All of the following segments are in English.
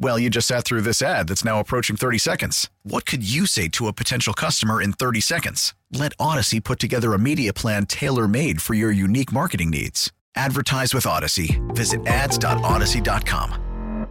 Well, you just sat through this ad that's now approaching 30 seconds. What could you say to a potential customer in 30 seconds? Let Audacy put together a media plan tailor made for your unique marketing needs. Advertise with Audacy. Visit ads.audacy.com.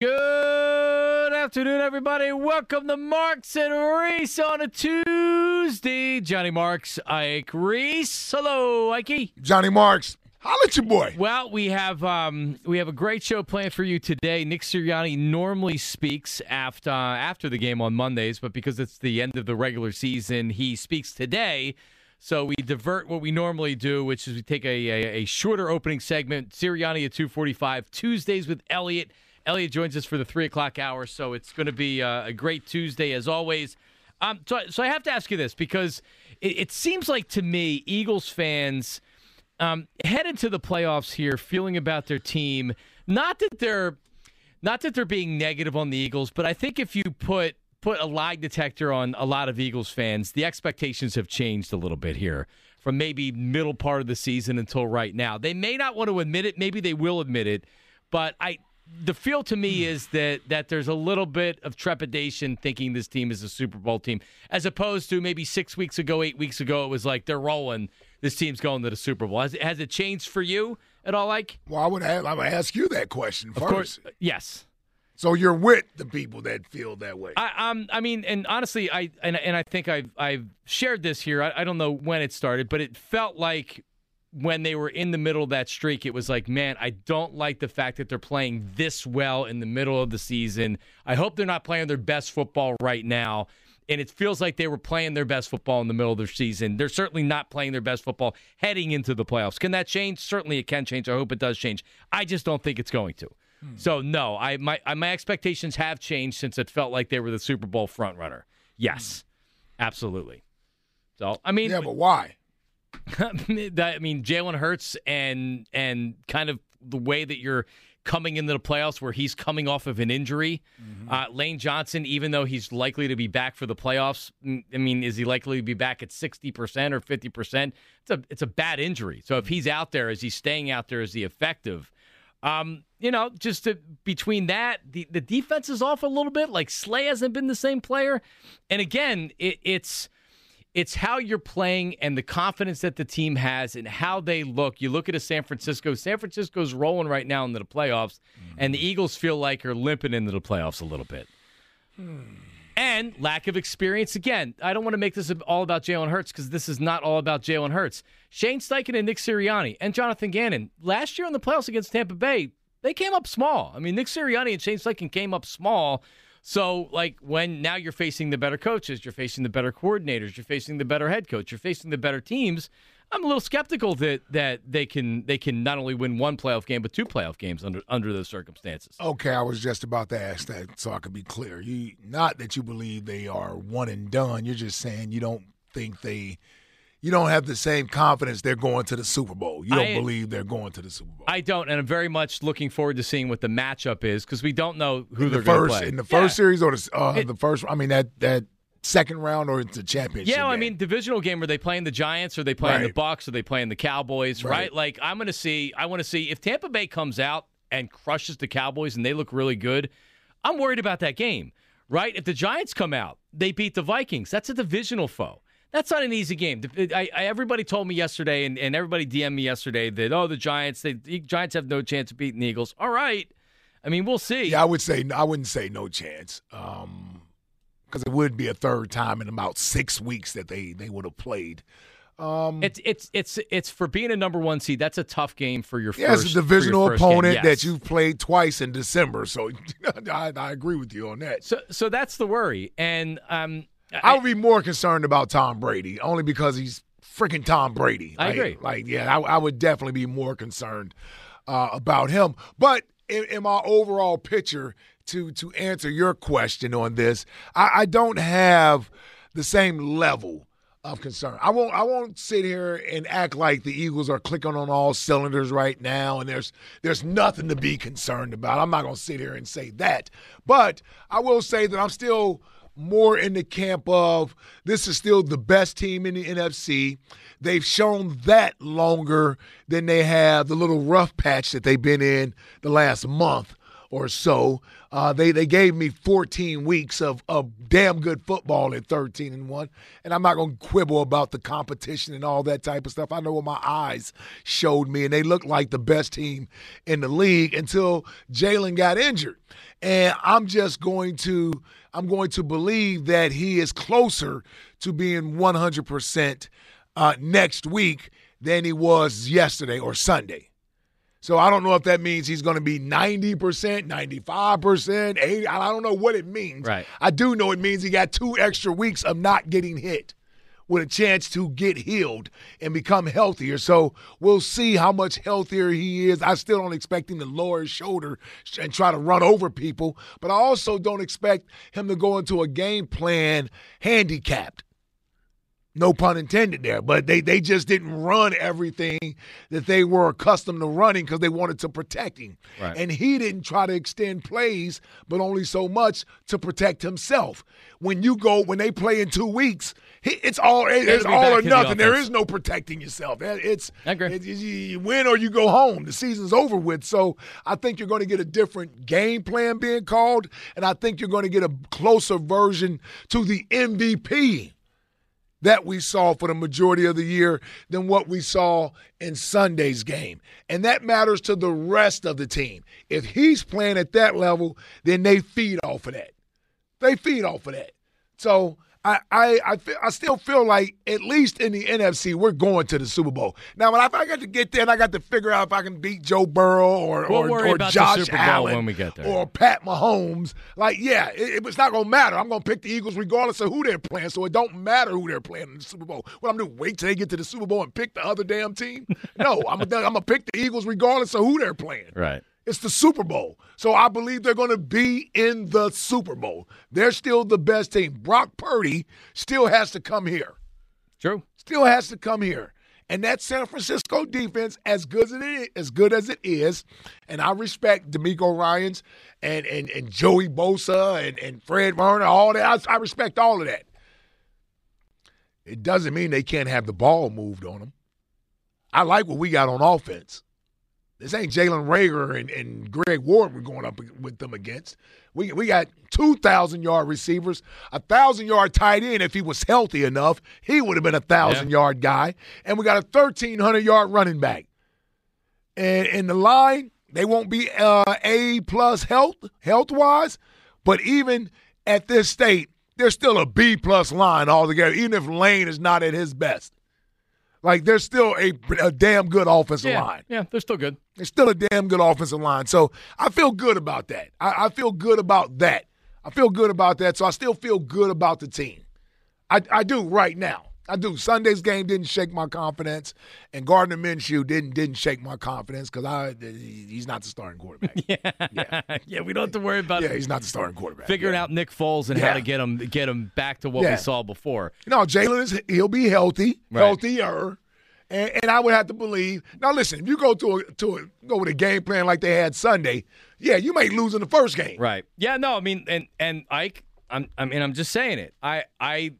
Good afternoon, everybody. Welcome to Marks and Reese on a Tuesday. Johnny Marks, Ike Reese. Hello, Ikey. Johnny Marks. Holla at your boy. Well, we have um, we have a great show planned for you today. Nick Sirianni normally speaks after after the game on Mondays, but because it's the end of the regular season, he speaks today. So we divert what we normally do, which is we take a, a, a shorter opening segment. Sirianni at two forty five Tuesdays with Elliot. Elliot joins us for the three o'clock hour, so it's going to be a, a great Tuesday as always. Um, so, so I have to ask you this because it, it seems like to me, Eagles fans um, head into the playoffs here, feeling about their team. Not that they're not that they're being negative on the Eagles, but I think if you put put a lie detector on a lot of Eagles fans, the expectations have changed a little bit here from maybe middle part of the season until right now. They may not want to admit it, maybe they will admit it, but I the feel to me is that that there's a little bit of trepidation thinking this team is a Super Bowl team, as opposed to maybe six weeks ago, eight weeks ago, it was like they're rolling. This team's going to the Super Bowl. Has, it- has it changed for you at all? Like, Well, I would, ask, I would ask you that question of first. course, yes. So you're with the people that feel that way. I, um, I mean, and honestly, I and, and I think I've I've shared this here. I, I don't know when it started, but it felt like when they were in the middle of that streak, it was like, man, I don't like the fact that they're playing this well in the middle of the season. I hope they're not playing their best football right now. And it feels like they were playing their best football in the middle of their season. They're certainly not playing their best football heading into the playoffs. Can that change? Certainly, it can change. I hope it does change. I just don't think it's going to. Hmm. So no, I my I, my expectations have changed since it felt like they were the Super Bowl front runner. Yes, hmm. absolutely. So I mean, yeah, but why? that, I mean, Jalen Hurts and and kind of the way that you're coming into the playoffs, where he's coming off of an injury. Uh, Lane Johnson, even though he's likely to be back for the playoffs, I mean, is he likely to be back at sixty percent or fifty percent? It's a it's a bad injury. So if he's out there, is he staying out there? Is he effective? Um, you know, just to, between that, the, the defense is off a little bit. Like Slay hasn't been the same player, and again, it, it's it's how you're playing and the confidence that the team has and how they look. You look at a San Francisco. San Francisco's rolling right now into the playoffs, and the Eagles feel like they're limping into the playoffs a little bit. And lack of experience. Again, I don't want to make this all about Jalen Hurts because this is not all about Jalen Hurts. Shane Steichen and Nick Sirianni and Jonathan Gannon last year in the playoffs against Tampa Bay, they came up small. I mean, Nick Sirianni and Shane Steichen came up small. So, like, when now you're facing the better coaches, you're facing the better coordinators, you're facing the better head coach, you're facing the better teams. I'm a little skeptical that that they can they can not only win one playoff game but two playoff games under under those circumstances. Okay, I was just about to ask that so I could be clear. You not that you believe they are one and done. You're just saying you don't think they you don't have the same confidence they're going to the Super Bowl. You don't I- believe they're going to the Super Bowl. I don't, and I'm very much looking forward to seeing what the matchup is because we don't know who in they're the going to first play. in the Yeah. first series or the uh, It- the first I mean that that second round or it's the championship. Yeah, I game? mean, divisional game. Are they playing the Giants? Or are they playing the Right. Bucks? Are they playing the Cowboys? Right. Right. Like, I'm going to see. I want to see if Tampa Bay comes out and crushes the Cowboys and they look really good. I'm worried about that game. Right. If the Giants come out, they beat the Vikings. That's a divisional foe. That's not an easy game. I, I, everybody told me yesterday, and, and everybody DM'd me yesterday that oh, the Giants, they, the Giants have no chance of beating the Eagles. All right. I mean, we'll see. Yeah, I would say I wouldn't say no chance, because it would be a third time in about six weeks that they they would have played. Um, It's it's it's it's for being a number one seed. That's a tough game for your yeah, first it's a divisional opponent yes. that you've played twice in December. So I, I agree with you on that. So so that's the worry, and um, I would be more concerned about Tom Brady only because he's freaking Tom Brady. I Like- agree. Like, yeah, I, I would definitely be more concerned uh, about him. But in, in my overall picture, to to answer your question on this, I, I don't have the same level of concern. I won't I won't sit here and act like the Eagles are clicking on all cylinders right now and there's there's nothing to be concerned about. I'm not going to sit here and say that. But I will say that I'm still more in the camp of this is still the best team in the NFC. They've shown that longer than they have the little rough patch that they've been in the last month or so. Uh, they they gave me 14 weeks of, of damn good football at 13 and one, and I'm not going to quibble about the competition and all that type of stuff. I know what my eyes showed me, and they looked like the best team in the league until Jalen got injured, and I'm just going to I'm going to believe that he is closer to being 100 percent uh, next week than he was yesterday or Sunday. So I don't know if that means he's going to be 90%, 95%, 80 I don't know what it means. Right. I do know it means he got two extra weeks of not getting hit with a chance to get healed and become healthier. So we'll see how much healthier he is. I still don't expect him to lower his shoulder and try to run over people, but I also don't expect him to go into a game plan handicapped. No pun intended there, but they, they just didn't run everything that they were accustomed to running because they wanted to protect him. Right. And he didn't try to extend plays, but only so much to protect himself. When you go, when they play in two weeks, he, it's all it's all or in the nothing. There is no protecting yourself. It's it's- you win or you go home. The season's over with. So I think you're going to get a different game plan being called, and I think you're going to get a closer version to the MVP that we saw for the majority of the year than what we saw in Sunday's game. And that matters to the rest of the team. If he's playing at that level, then they feed off of that. They feed off of that. So I I I, feel, I still feel like at least in the NFC we're going to the Super Bowl. Now, when I, if I got to get there and I got to figure out if I can beat Joe Burrow or We'll or, or Josh Allen when we get there. or Pat Mahomes, like yeah, it, it's not gonna matter. I'm gonna pick the Eagles regardless of who they're playing, so it don't matter who they're playing in the Super Bowl. What I'm gonna do? Wait till they get to the Super Bowl and pick the other damn team? No, I'm gonna, I'm gonna pick the Eagles regardless of who they're playing. right. It's the Super Bowl. So I believe they're going to be in the Super Bowl. They're still the best team. Brock Purdy still has to come here. True. Still has to come here. And that San Francisco defense, as good as it is, as good as it is, and I respect DeMeco Ryans and and, and Joey Bosa and, and Fred Warner, all that. I, I respect all of that. It doesn't mean they can't have the ball moved on them. I like what we got on offense. This ain't Jalen Reagor and, and Greg Ward we're going up with them against. We, we got 2,000 yard receivers, a 1,000 yard tight end. If he was healthy enough, he would have been a 1,000 yard guy. And we got a 1,300 yard running back. And in the line, they won't be uh, A plus health, health wise, but even at this state, they're still a B plus line altogether, even if Lane is not at his best. Like, they're still a, a damn good offensive Yeah. line. Yeah, they're still good. It's still a damn good offensive line. So I feel good about that. I, I feel good about that. I feel good about that. So I still feel good about the team. I, I do right now. I do. Sunday's game didn't shake my confidence, and Gardner Minshew didn't didn't shake my confidence because I he's not the starting quarterback. yeah, yeah, we don't have to worry about yeah, he's not the starting quarterback. figuring Yeah. out Nick Foles and how to get him get him back to what Yeah. we saw before. No, Jalen is he'll be healthy, Right. healthier. And, and I would have to believe. Now, listen, if you go to a, to a, go with a game plan like they had Sunday, yeah, you may lose in the first game. Right. Yeah. No. I mean, and and Ike, I'm. I mean, I'm just saying it. I I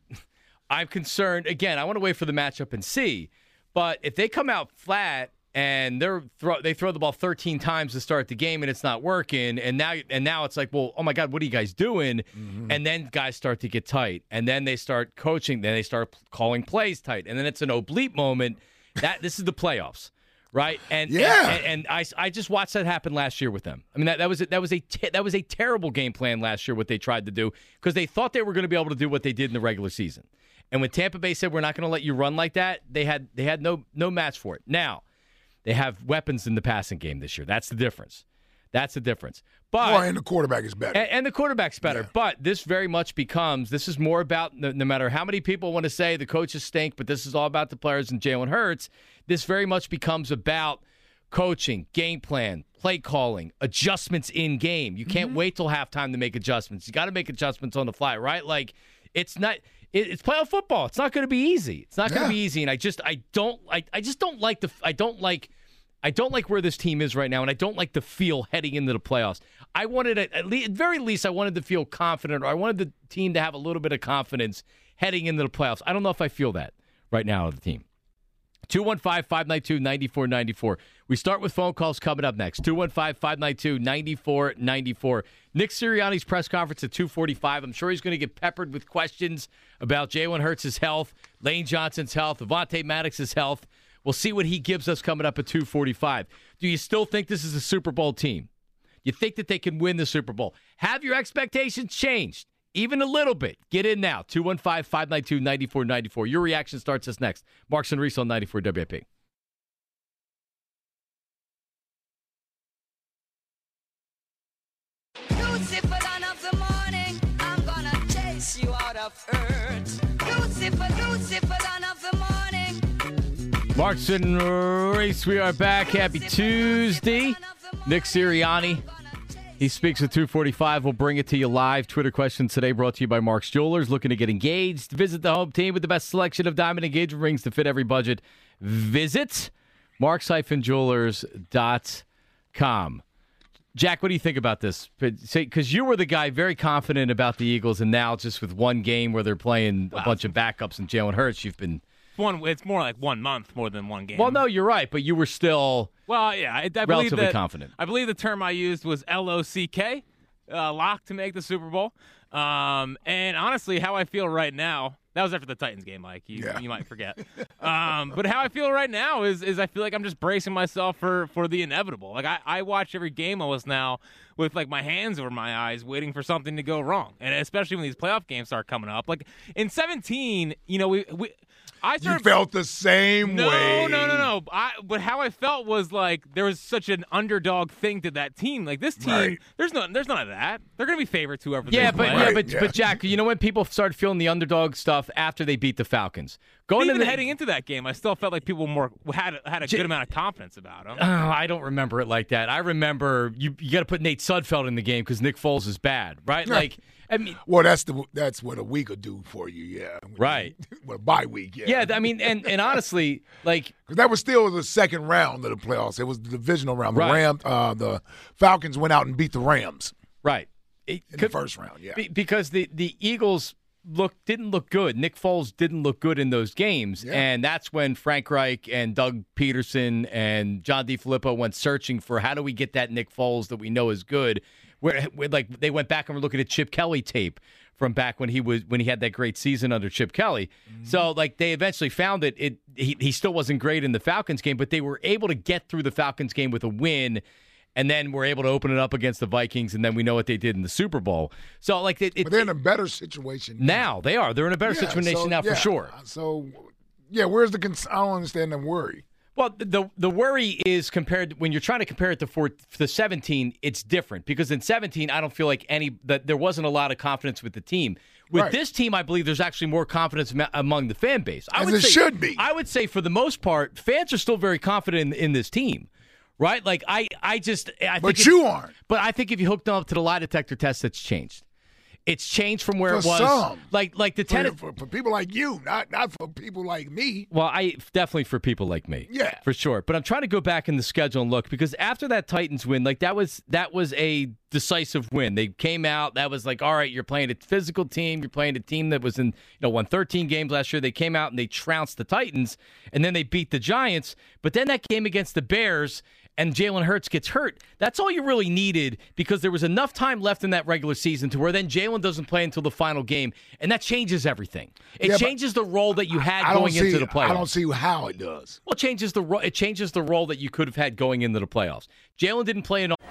I'm concerned. Again, I want to wait for the matchup and see. But if they come out flat and they're throw they throw the ball 13 times to start the game and it's not working, and now and now it's like, well, oh my God, what are you guys doing? Mm-hmm. And then guys start to get tight, and then they start coaching, then they start calling plays tight, and then it's an oblique moment. That this is the playoffs. Right and Yeah. and, and I, I just watched that happen last year with them. I mean that, that was a, that was a te- that was a terrible game plan last year what they tried to do because they thought they were going to be able to do what they did in the regular season, And when Tampa Bay said we're not going to let you run like that, they had they had no no match for it. Now, they have weapons in the passing game this year. That's the difference. That's the difference. But Well, and the quarterback is better. and, and the quarterback's better. Yeah. But this very much becomes this is more about no, no matter how many people want to say the coaches stink, but this is all about the players and Jalen Hurts. This very much becomes about coaching, game plan, play calling, adjustments in game. You can't Mm-hmm. wait till halftime to make adjustments. You got to make adjustments on the fly, right? Like it's not. It, it's playoff football. It's not going to be easy. It's not going Yeah. to be easy. And I just, I don't, I, I just don't like the, I don't like. I don't like where this team is right now, and I don't like the feel heading into the playoffs. I wanted, at, at, least, at very least, I wanted to feel confident, or I wanted the team to have a little bit of confidence heading into the playoffs. I don't know if I feel that right now of the team. 215 592 9494. We start with phone calls coming up next. 215 592 9494. Nick Sirianni's press conference at 245. I'm sure he's going to get peppered with questions about Jalen Hurts' health, Lane Johnson's health, Avonte Maddox's health. We'll see what he gives us coming up at 245. Do you still think this is a Super Bowl team? You think that they can win the Super Bowl? Have your expectations changed? Even a little bit. Get in now. 215 592 9494. Your reaction starts us next. Marks and Reese on 94 WIP. Lucifer, dawn of the morning, I'm gonna chase you out of earth. Lucifer, Lucifer, dawn of the morning. Marks and Reese, we are back. Happy Tuesday. Nick Sirianni. He speaks at 245. We'll bring it to you live. Twitter questions today brought to you by Mark's Jewelers. Looking to get engaged? Visit the home team with the best selection of diamond engagement rings to fit every budget. Visit marks-jewelers.com. Jack, what do you think about this? Because you were the guy very confident about the Eagles, and now just with one game where they're playing a bunch of backups and Jalen Hurts, you've been. One, it's more like one month more than one game. Well, no, you're right, but you were still. Well, yeah, I, I believe Relatively that- confident. I believe the term I used was L O C K, uh, lock to make the Super Bowl. Um, and honestly, how I feel right now, that was after the Titans game, Mike. You, Yeah. you might forget. um, but how I feel right now is is I feel like I'm just bracing myself for for the inevitable. Like I, I watch every game almost now with like my hands over my eyes, waiting for something to go wrong, and especially when these playoff games start coming up. Like in 17, you know, we we. I you started felt the same no, way. No, no, no, no. I, but how I felt was like there was such an underdog thing to that team. Like this team, Right. there's no, there's none of that. They're gonna be favorites whoever. Yeah, they but play. yeah, but yeah. but Jack, you know when people started feeling the underdog stuff after they beat the Falcons, going even the, heading into that game, I still felt like people more had had a J- good amount of confidence about them. Oh, I don't remember it like that. I remember you. You got to put Nate Sudfeld in the game because Nick Foles is bad, right? Like, I mean, Well, that's the that's what a week will do for you, yeah. Right. What a bye week, yeah. yeah. I mean, and and honestly, like, Because that was still the second round of the playoffs. It was the divisional round. The Right. Rams, uh, the Falcons went out and beat the Rams right? It in the first round. Yeah, Be- because the the Eagles look didn't look good. Nick Foles didn't look good in those games, Yeah. and that's when Frank Reich and Doug Pederson and John DeFilippo went searching for how do we get that Nick Foles that we know is good. Where, where like they went back and were looking at Chip Kelly tape from back when he was when he had that great season under Chip Kelly. Mm-hmm. So like they eventually found it. It he, he still wasn't great in the Falcons game, but they were able to get through the Falcons game with a win and then we're able to open it up against the Vikings, and then we know what they did in the Super Bowl. So, like, it, it, but they're in a better situation now they are they're in a better Yeah, situation so, now yeah. for sure. Uh, so, yeah, where's the? Cons- I don't understand the worry. Well, the the worry is compared when you're trying to compare it to four, the 17, it's different because in 17, I don't feel like any that there wasn't a lot of confidence with the team. With Right. this team, I believe there's actually more confidence among the fan base. I As would it say, should be. I would say for the most part, fans are still very confident in, in this team. Right? Like I, I just, I But you aren't. But I think if you hook them up to the lie detector test, it's changed. It's changed from where For it was. some. Like, like the For, ten. for, for people like you, not not for people like me. Well, I definitely for people like me. Yeah. For sure. But I'm trying to go back in the schedule and look because after that Titans win, like that was that was a decisive win. They came out, that was like, all right, you're playing a physical team, you're playing a team that was in, you know, won 13 games last year. They came out and they trounced the Titans and then they beat the Giants. But then that game against the Bears and Jalen Hurts gets hurt. That's all you really needed because there was enough time left in that regular season to where then Jalen doesn't play until the final game, and that changes everything. It Yeah, changes the role that you had I going see. into the playoffs. I don't see how it does. Well, it changes the ro- it changes the role that you could have had going into the playoffs. Jalen didn't play in all.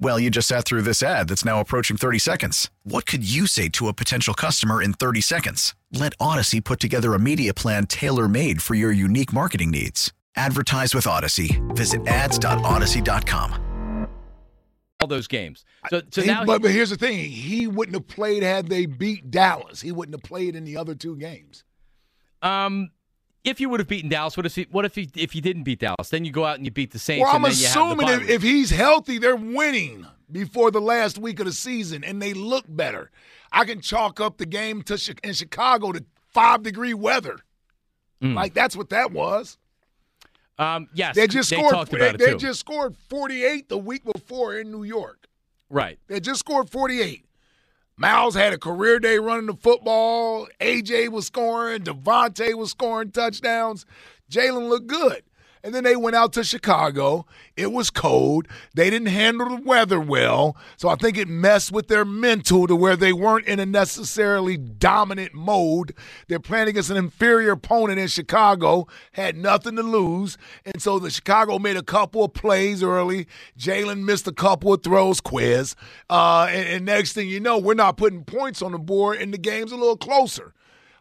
Well, you just sat through this ad that's now approaching 30 seconds. What could you say to a potential customer in 30 seconds? Let Audacy put together a media plan tailor made for your unique marketing needs. Advertise with Audacy. Visit ads.audacy.com. All those games. So, so He- now but, but here's the thing: he wouldn't have played had they beat Dallas. He wouldn't have played in the other two games. Um, if you would have beaten Dallas, what if he, what if he, if you didn't beat Dallas? Then you go out and you beat the Saints. Well, I'm and then you have the assuming if, if he's healthy, they're winning before the last week of the season, and they look better. I can chalk up the game to in Chicago to five degree weather. Mm. Like that's what that was. um, yes, They just they scored. they they just scored 48 the week before in New York. right. They just scored 48. Miles had a career day running the football. AJ was scoring. DeVonta was scoring touchdowns. Jalen looked good. And then they went out to Chicago. It was cold. They didn't handle the weather well. So I think it messed with their mental to where they weren't in a necessarily dominant mode. They're playing against an inferior opponent in Chicago, had nothing to lose. And so the Chicago made a couple of plays early. Jalen missed a couple of throws, quiz. Uh, and, and next thing you know, we're not putting points on the board, and the game's a little closer.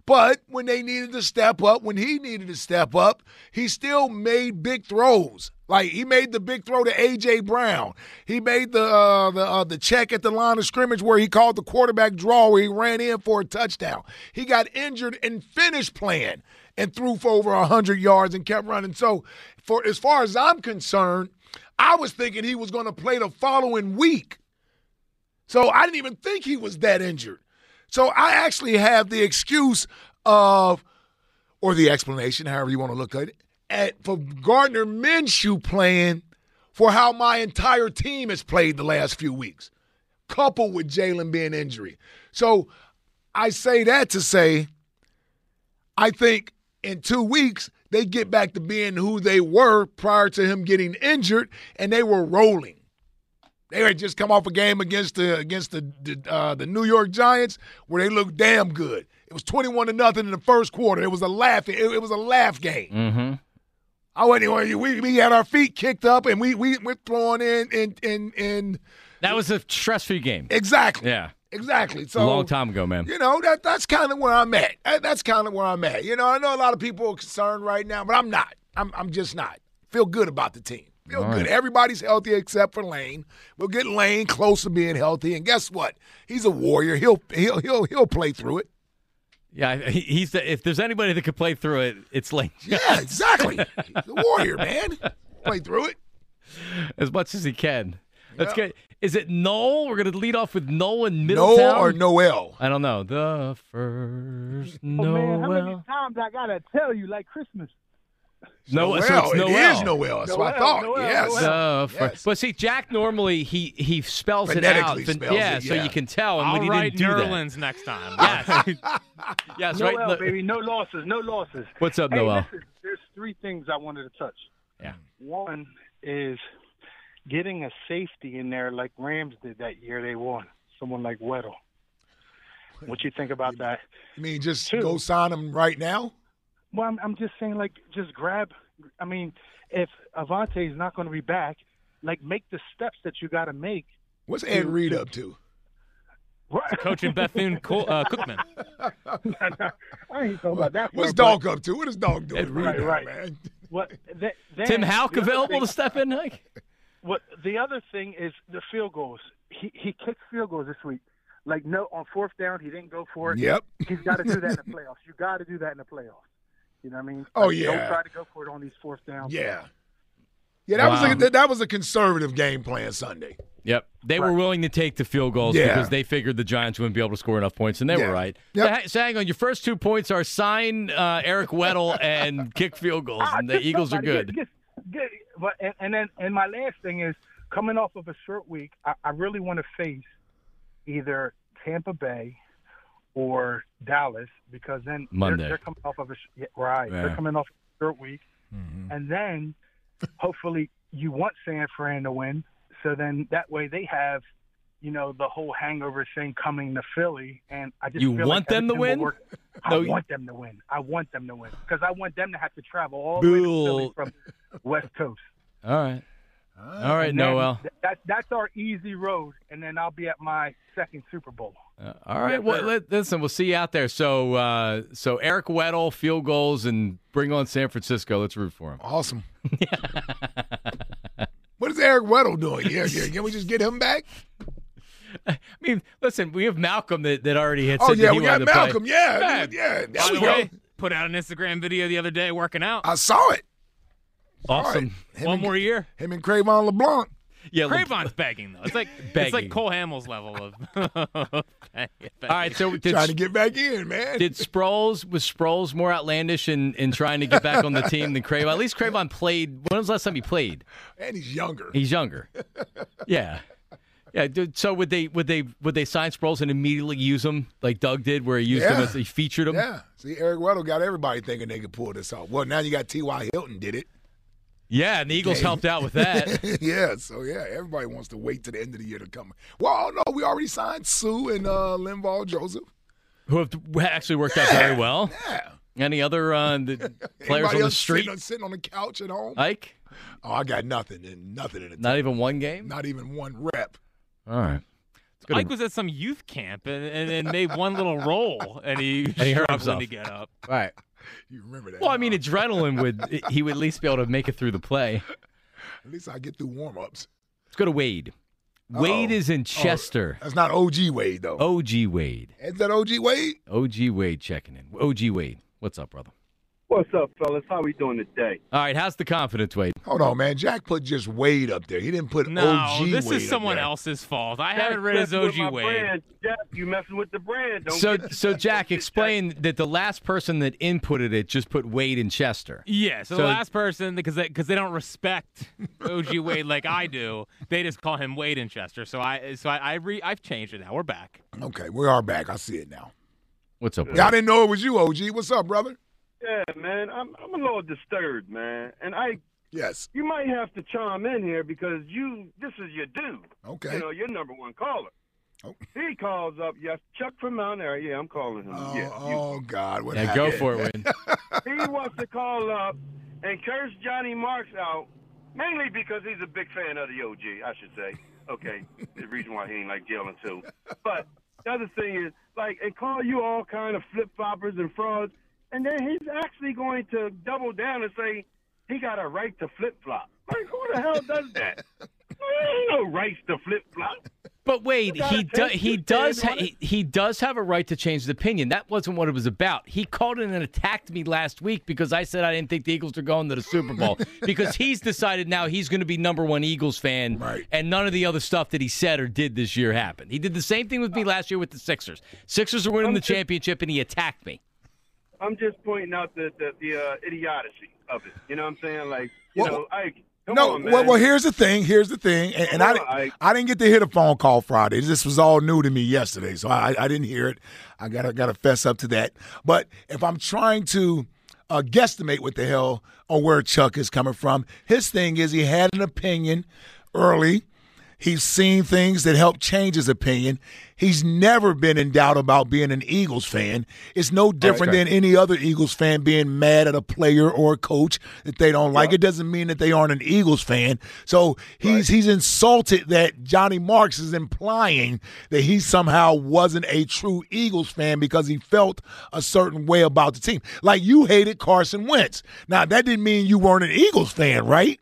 But when they needed to step up, when he needed to step up, he still made big throws. Like he made the big throw to AJ Brown. He made the uh, the uh, the check at the line of scrimmage where he called the quarterback draw where he ran in for a touchdown. He got injured and finished playing and threw for over hundred yards and kept running. So, for as far as I'm concerned, I was thinking he was going to play the following week. So I didn't even think he was that injured. So I actually have the excuse of, or the explanation, however you want to look at it, at, for Gardner Minshew playing for how my entire team has played the last few weeks, coupled with Jalen being injury. So I say that to say, I think in two weeks they get back to being who they were prior to him getting injured, and they were rolling. They had just come off a game against the against the the, uh, the New York Giants where they looked damn good. It was twenty one to nothing in the first quarter. It was a laugh. It, it was a laugh game. Mm-hmm. I wasn't. We we had our feet kicked up and we we were throwing in in in in. That was a stress-free game. Exactly. Yeah, Exactly. So a long time ago, man. You know that that's kind of where I'm at. That's kind of where I'm at. You know, I know a lot of people are concerned right now, but I'm not. I'm I'm just not. Feel good about the team. Feel All good. right. Everybody's healthy except for Lane. We'll get Lane close to being healthy, and guess what? He's a warrior. He'll he'll he'll he'll play through it. Yeah, he- he's the, if there's anybody that could play through it, it's Lane. Yeah, exactly. the warrior, man. Play through it. as much as he can. Let's Yeah. get. Is it Noel? We're gonna lead off with Noel in Middletown. Noel or Noel? I don't know. The first Oh, man, how many times I gotta tell you, like Christmas? Noel. So Noel. it's Noel. is Noel. That's what I thought. Noel, yes. Noel. The Yes. But see, Jack normally he he spells it out. Spells yeah, it, so you can tell. And I'll when he write didn't do Nerlens next time. yes, yes, right. Noel, Look- baby, no losses, no losses. What's up, hey, Noel? Listen, there's three things I wanted to touch. Yeah. One is getting a safety in there like Rams did that year they won. Someone like Weddle. What you think about that? You mean just Two. go sign him right now? Well, I'm, I'm just saying, like, just grab. I mean, if Avonte is not going to be back, like make the steps that you got to make. What's Ed Reed up to? Coaching Bethune Co- uh, Cookman. I ain't talking about that. What's part, Dog up to? What is Dog doing? Ed Reed, right, now, right. man? What? th- then Tim Houck the available thing- to step in, Mike? What the other thing is the field goals. He he kicked field goals this week. Like no on fourth down, he didn't go for it. Yep. He's got to do that in the playoffs. You got to do that in the playoffs. You know what I mean? Oh, Like, yeah. Don't try to go for it on these fourth downs. Yeah. Yeah, that was a, that, that was a conservative game plan Sunday. Yep. They were willing to take the field goals Yeah. because they figured the Giants wouldn't be able to score enough points, and they Yeah. were right. Yep. So, so hang on, your first two points are sign uh, Eric Weddle and kick field goals, Ah, and the Eagles are somebody good. Get, get, get, but and, and then and my last thing is coming off of a short week. I, I really want to face either Tampa Bay or Dallas because then they're- Monday. they're, coming off of a sh- yeah, right. Yeah. They're coming off a short week, mm-hmm. and then hopefully you want San Fran to win. So then that way they have. You know the whole hangover thing coming to Philly, and I just You feel want like them to win? work- I No, you- want them to win. I want them to win because I want them to have to travel all the way to Philly from West Coast. All right. All right, And Noel. th- That, that's our easy road, and then I'll be at my second Super Bowl. Uh, all right. Well, let, listen, we'll see you out there. So, uh, so Eric Weddle, field goals, and bring on San Francisco. Let's root for him. Awesome. what is Eric Weddle doing? Yeah, yeah. Can we just get him back? I mean, listen, we have Malcolm that, that already had Oh said yeah, we got wanted to play. Malcolm. Yeah, yeah. There By we the way, put out an Instagram video the other day working out. I saw it. Awesome. One more year. Him and Cre'Von LeBlanc. Yeah, Le- Cre'Von's begging though. It's like it's like Cole Hamels level of. All right. So did, Trying to get back in, man. did Sproles was Sproles more outlandish in, in trying to get back on the team than Cre'Von? At least Cre'Von played. When was the last time he played? and he's younger. He's younger. Yeah. Yeah, dude, so would they would they would they sign Sproles and immediately use him like Doug did, where he used him Yeah. as he featured him? Yeah. See, Eric Weddle got everybody thinking they could pull this off. Well, now you got T.Y. Hilton did it. Yeah, and the Eagles helped out with that. yeah, so yeah, everybody wants to wait to the end of the year to come. Well, no, we already signed Suh and uh, Linval Joseph. who have actually worked out very well. Yeah. Any other uh, the players Anybody on the else street? Sitting on, sitting on the couch at home? Ike, oh, I got nothing and nothing in it. not even one game. Not even one rep. All right. It's. Mike was at some youth camp and, and, and made one little roll, and he and he hurt struggling himself. to get up. All right. You remember that? Well, I mean, adrenaline would he would at least be able to make it through the play. at least I get through warm ups. Let's go to Wade. Wade is in oh, Chester. That's not OG Wade though. OG Wade. Is that OG Wade? OG Wade checking in. OG Wade. What's up, brother? What's up, fellas? How we doing today? All right, how's the confidence, Wade? Hold on, man. Jack put just Wade up there. He didn't put OG. No, OG this Wade is someone else's fault. I Jack haven't read his messing with OG my Wade. Brand. Jack, you messing with the brand? Don't So, get- so Jack, explain that the last person that inputted it just put Wade in Chester. Yeah, so, So- the last person because they, cause they don't respect OG Wade like I do, they just call him Wade in Chester. So I so I, I re, I've changed it now. We're back. Okay, we are back. I see it now. What's up? Wade? Yeah, I didn't know it was you, OG. What's up, brother? Yeah, man, I'm I'm a little disturbed, man, and I Yes. you might have to chime in here because you this is your dude. Okay. You know, your number one caller. Oh. He calls up, yes, Chuck from Mount Airy. Yeah, I'm calling him. Oh, yeah, oh, God. What Yeah, go for it, Wade. he wants to call up and curse Johnny Marks out, mainly because he's a big fan of the OG, I should say. Okay, the reason why he ain't like Jalen too. But the other thing is, like, and call you all kind of flip floppers and frauds, and then he's actually going to double down and say he got a right to flip flop. Like, who the hell does that? There ain't no rights to flip flop. But wait, he gotta do, he does stand ha- he, he does have a right to change his opinion. That wasn't what it was about. He called in and attacked me last week because I said I didn't think the Eagles are going to the Super Bowl because he's decided now he's going to be number one Eagles fan, Right. and none of the other stuff that he said or did this year happened. He did the same thing with me uh, last year with the Sixers. Sixers are winning the championship, and he attacked me. I'm just pointing out the the, the uh, idiocy of it. You know what I'm saying? Like, you Well, know, Ike, come no, on, well, well, here's the thing. Here's the thing, and, and I, Ike. I didn't get to hear the phone call Friday. This was all new to me yesterday, so I, I didn't hear it. I gotta gotta fess up to that. But if I'm trying to uh, guesstimate what the hell or where Chuck is coming from, his thing is he had an opinion early. He's seen things that help change his opinion. He's never been in doubt about being an Eagles fan. It's no different right. than any other Eagles fan being mad at a player or a coach that they don't like. It doesn't mean that they aren't an Eagles fan. So he's he's insulted that Johnny Marks is implying that he somehow wasn't a true Eagles fan because he felt a certain way about the team. Like you hated Carson Wentz. Now that didn't mean you weren't an Eagles fan, right?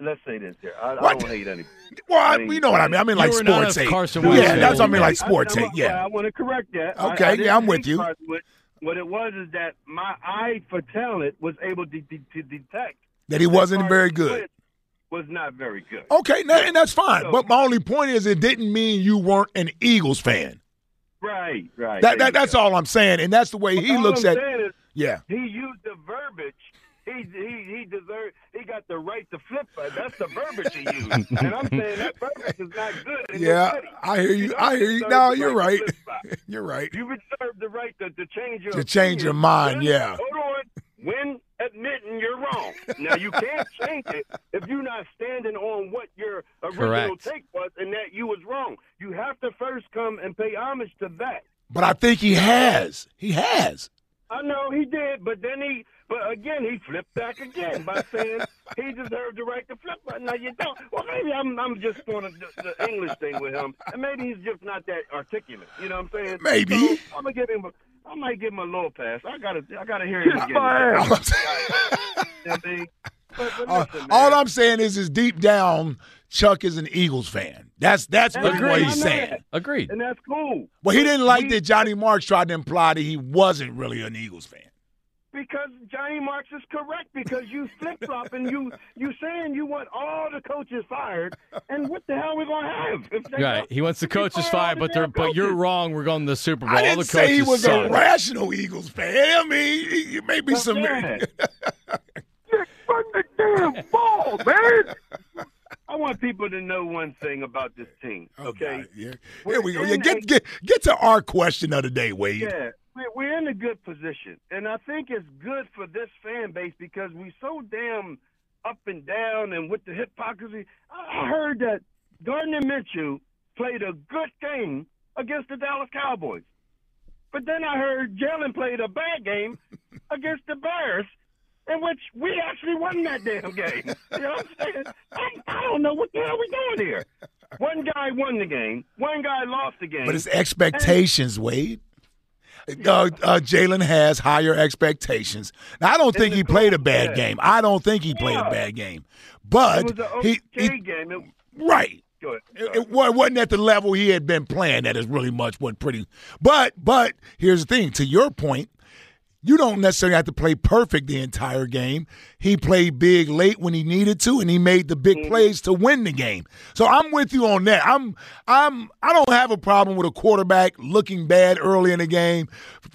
Let's say this here. I, I What? don't hate any. Well, I, you know what I mean. I mean like You were not sports hate. Carson Yeah, Wentz fan. that's what I mean, like sports hate. Yeah. I want to correct that. Okay, yeah, I'm with you. Carson Wentz. What it was is that my eye for talent was able to, de- to detect That he wasn't Carson very good. Was not very good. Okay, no, and that's fine. So- But my only point is, it didn't mean you weren't an Eagles fan. Right, right. That, that that's go. all I'm saying, and that's the way he All looks I'm at. saying is Yeah. He used the verbiage. He he he deserved. He got the right to flip. it. That's the verbiage he used, and I'm saying that verbiage is not good. Yeah. I hear you. don't I hear you. deserve No, you're right right. to flip-flop. You're right. You reserve the right to, to change your To change your mind, yeah. Hold on. When admitting you're wrong. Now you can't change it if you're not standing on what your original Correct. take was and that you was wrong. You have to first come and pay homage to that. But I think he has. He has. I know he did, but then he, but again, he flipped back again by saying he deserved the right to flip. But now you don't. Well, maybe I'm, I'm just doing the, the English thing with him, and maybe he's just not that articulate. You know what I'm saying? Maybe. So, I'm gonna give him. A, I might give him a little pass. I gotta, I gotta hear him again. You know I mean? But, but Uh, listen, all man. I'm saying is, is deep down, Chuck is an Eagles fan. That's that's And really what he's saying. that. Agreed. and that's cool. Well, he didn't like We- that Johnny Marks tried to imply that he wasn't really an Eagles fan. Because Johnny Marks is correct. Because you flip flop and you you saying you want all the coaches fired, and what the hell we gonna have? If they Right. He wants the coaches fire fired, but they're damn but you're wrong. We're going to the Super Bowl. I didn't the say he was suck. a rational Eagles fan. I mean, he, he may be Well, some. yeah. Run the damn ball, man. I want people to know one thing about this team. Oh, okay. Yeah. Here we go. Yeah, get get get to our question of the day, Wade. Yeah, we're- in a good position, and I think it's good for this fan base because we so damn up and down and with the hypocrisy. I heard that Gardner Minshew played a good game against the Dallas Cowboys, but then I heard Jalen played a bad game against the Bears. In which we actually won that damn game. You know what I'm saying? I, I don't know what the hell we doing here. One guy won the game. One guy lost the game. But it's expectations, Wade. Uh, uh, Jalen has higher expectations. Now, I don't think he played a bad yeah. game. I don't think he played a bad game. But he, he game. It, right. It, it wasn't at the level he had been playing. That is really much what pretty. But but here's the thing. To your point, you don't necessarily have to play perfect the entire game. He played big late when he needed to, and he made the big mm-hmm. plays to win the game. So I'm with you on that. I'm I'm I don't have a problem with a quarterback looking bad early in the game,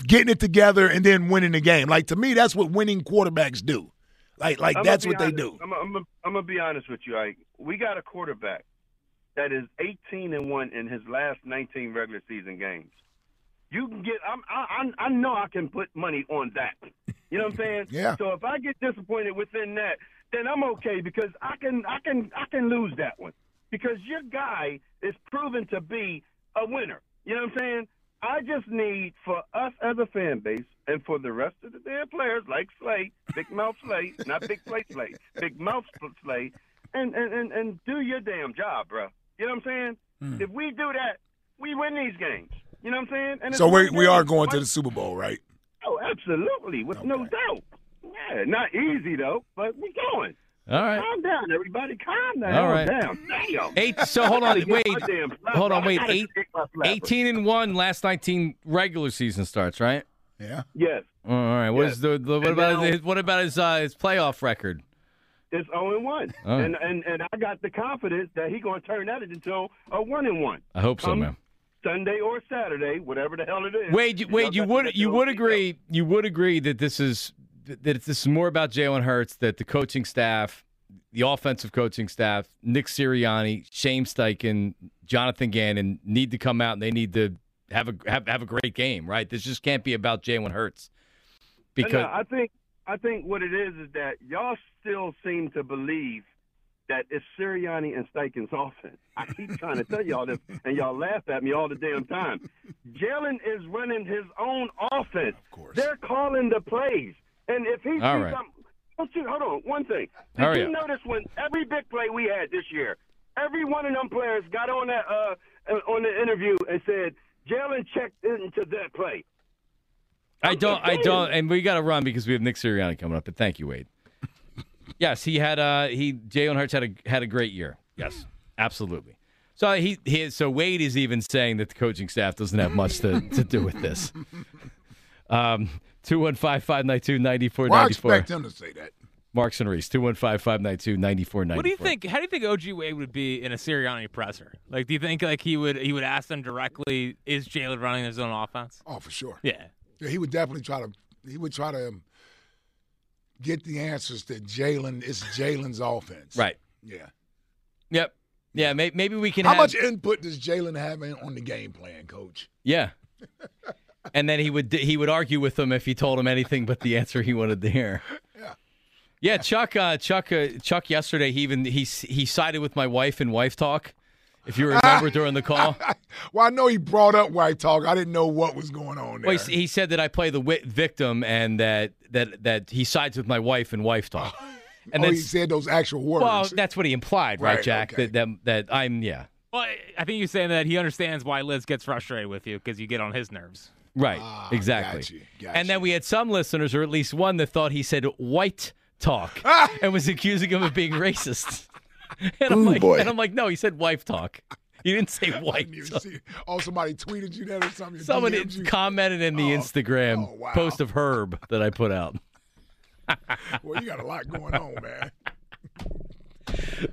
getting it together, and then winning the game. Like to me, that's what winning quarterbacks do. Like like I'ma that's what they do. I'm, I'm, I'm gonna be honest with you. Ike. We got a quarterback that is 18 and one in his last 19 regular season games. You can get. I'm, I I I know I can put money on that. You know what I'm saying? Yeah. So if I get disappointed within that, then I'm okay because I can I can I can lose that one because your guy is proven to be a winner. You know what I'm saying? I just need for us as a fan base and for the rest of the damn players like Slay, Big Mouth Slay, not Big Play Slay, Big Mouth Slay, and, and, and, and do your damn job, bro. You know what I'm saying? Hmm. If we do that, we win these games. You know what I'm saying? And So we we are going to the Super Bowl, right? Oh, absolutely, with no doubt. Yeah, not easy though, but we going. All right. Calm down, everybody. Calm down. All right. Damn. Damn. Eight. So hold on, wait. my damn flapper. Hold on, wait. Eight, get my flapper. 18 and one. Last 19 regular season starts, right? Yeah. Yes. All right. What Yes. is the, the what And about now- his, what about his uh, his playoff record? It's 0 and 1. All right. And, and and I got the confidence that he's going to turn that into a 1 and 1. I hope so, Come man. Sunday or Saturday, whatever the hell it is. Wade, you, Wade, you would you would agree you would agree that this is that this is more about Jalen Hurts, that the coaching staff, the offensive coaching staff, Nick Sirianni, Shane Steichen, Jonathan Gannon need to come out and they need to have a have, have a great game, right? This just can't be about Jalen Hurts. Because no, I think I think what it is is that y'all still seem to believe that it's Sirianni and Steichen's offense. I keep trying to tell y'all this, and y'all laugh at me all the damn time. Jalen is running his own offense. Of course. They're calling the plays. And if he All sees right. something, oh, hold on, one thing. Did Hurry you up. notice when every big play we had this year, every one of them players got on that uh on the interview and said, Jalen checked into that play. I don't. I don't. And we got to run because we have Nick Sirianni coming up. But thank you, Wade. Yes, he had. Uh, he Jalen Hurts had a had a great year. Yes, absolutely. So he, he so Wade is even saying that the coaching staff doesn't have much to, to do with this. Um, two one five five nine two ninety four Well, I ninety four. expect him to say that. Marks and Reese two one five five nine two ninety four ninety four. What do you think? How do you think OG Wade would be in a Sirianni presser? Like, do you think like he would he would ask them directly, "Is Jalen running his own offense?" Oh, for sure. Yeah. Yeah, he would definitely try to. He would try to um, get the answers that Jalen is Jalen's offense. Right. Yeah. Yep. Yeah. May, maybe we can. How have, much input does Jalen have in, on the game plan, Coach? Yeah. and then he would he would argue with them if he told him anything but the answer he wanted to hear. Yeah. Yeah, Chuck. Uh, Chuck. Uh, Chuck. Yesterday, he even he he sided with my wife in wife talk. If you remember during the call, Well, I know he brought up white talk. I didn't know what was going on there. well, he, he said that I play the wi- victim and that that that he sides with my wife and wife talk. And oh, then he said those actual words. well, that's what he implied, right, Right, Jack? okay. That, that that I'm yeah. Well, I- I think you're saying that he understands why Liz gets frustrated with you because you get on his nerves. Right, Ah, exactly. got you, got and then we had some listeners, or at least one, that thought he said white talk and was accusing him of being racist. And I'm Ooh, like, boy. and I'm like, no, he said wife talk. He didn't say I white. talk. see. Oh, somebody tweeted you that or something. Someone you? commented in the oh, Instagram oh, wow. post of Herb that I put out. Well, you got a lot going on, man.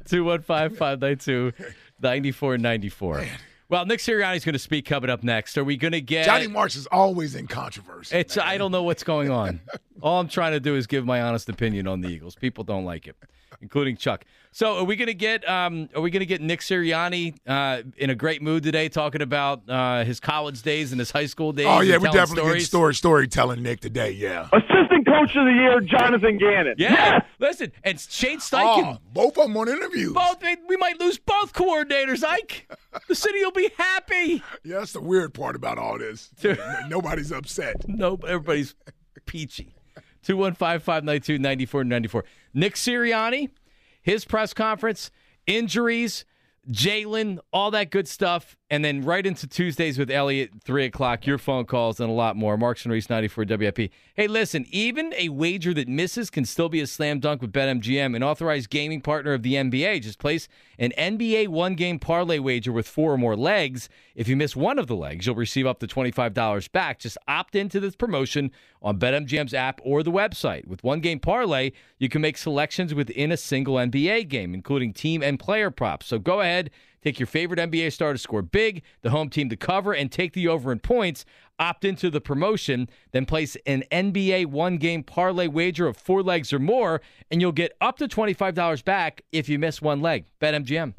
215 592 9494. Well, Nick Sirianni's going to speak coming up next. Are we going to get. Johnny Marks is always in controversy. It's I don't know what's going on. All I'm trying to do is give my honest opinion on the Eagles. People don't like it, including Chuck. So are we gonna get um, are we gonna get Nick Sirianni uh, in a great mood today, talking about uh, his college days and his high school days? Oh yeah, we telling definitely stories? get story storytelling Nick today. Yeah. Assistant Coach of the Year, Jonathan Gannon. Yeah, listen, and Shane Steichen. Oh, both of them on interviews. Both we might lose both coordinators, Ike. The city will be happy. Yeah, that's the weird part about all this. Nobody's upset. No, everybody's peachy. 215 592 9494. Nick Sirianni, his press conference, injuries, Jalen, all that good stuff. And then right into Tuesdays with Elliot, 3 o'clock, your phone calls, and a lot more. Marks and Reese, 94 WIP. Hey, listen, even a wager that misses can still be a slam dunk with BetMGM, an authorized gaming partner of the NBA. Just place an NBA one game parlay wager with four or more legs. If you miss one of the legs, you'll receive up to $25 back. Just opt into this promotion on BetMGM's app or the website. With one game parlay, you can make selections within a single NBA game, including team and player props. So go ahead, take your favorite NBA star to score big, the home team to cover, and take the over in points. Opt into the promotion, then place an NBA one game parlay wager of four legs or more, and you'll get up to $25 back if you miss one leg. BetMGM.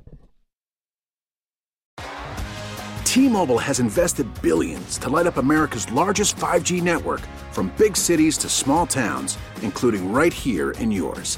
T-Mobile has invested billions to light up America's largest 5G network from big cities to small towns, including right here in yours.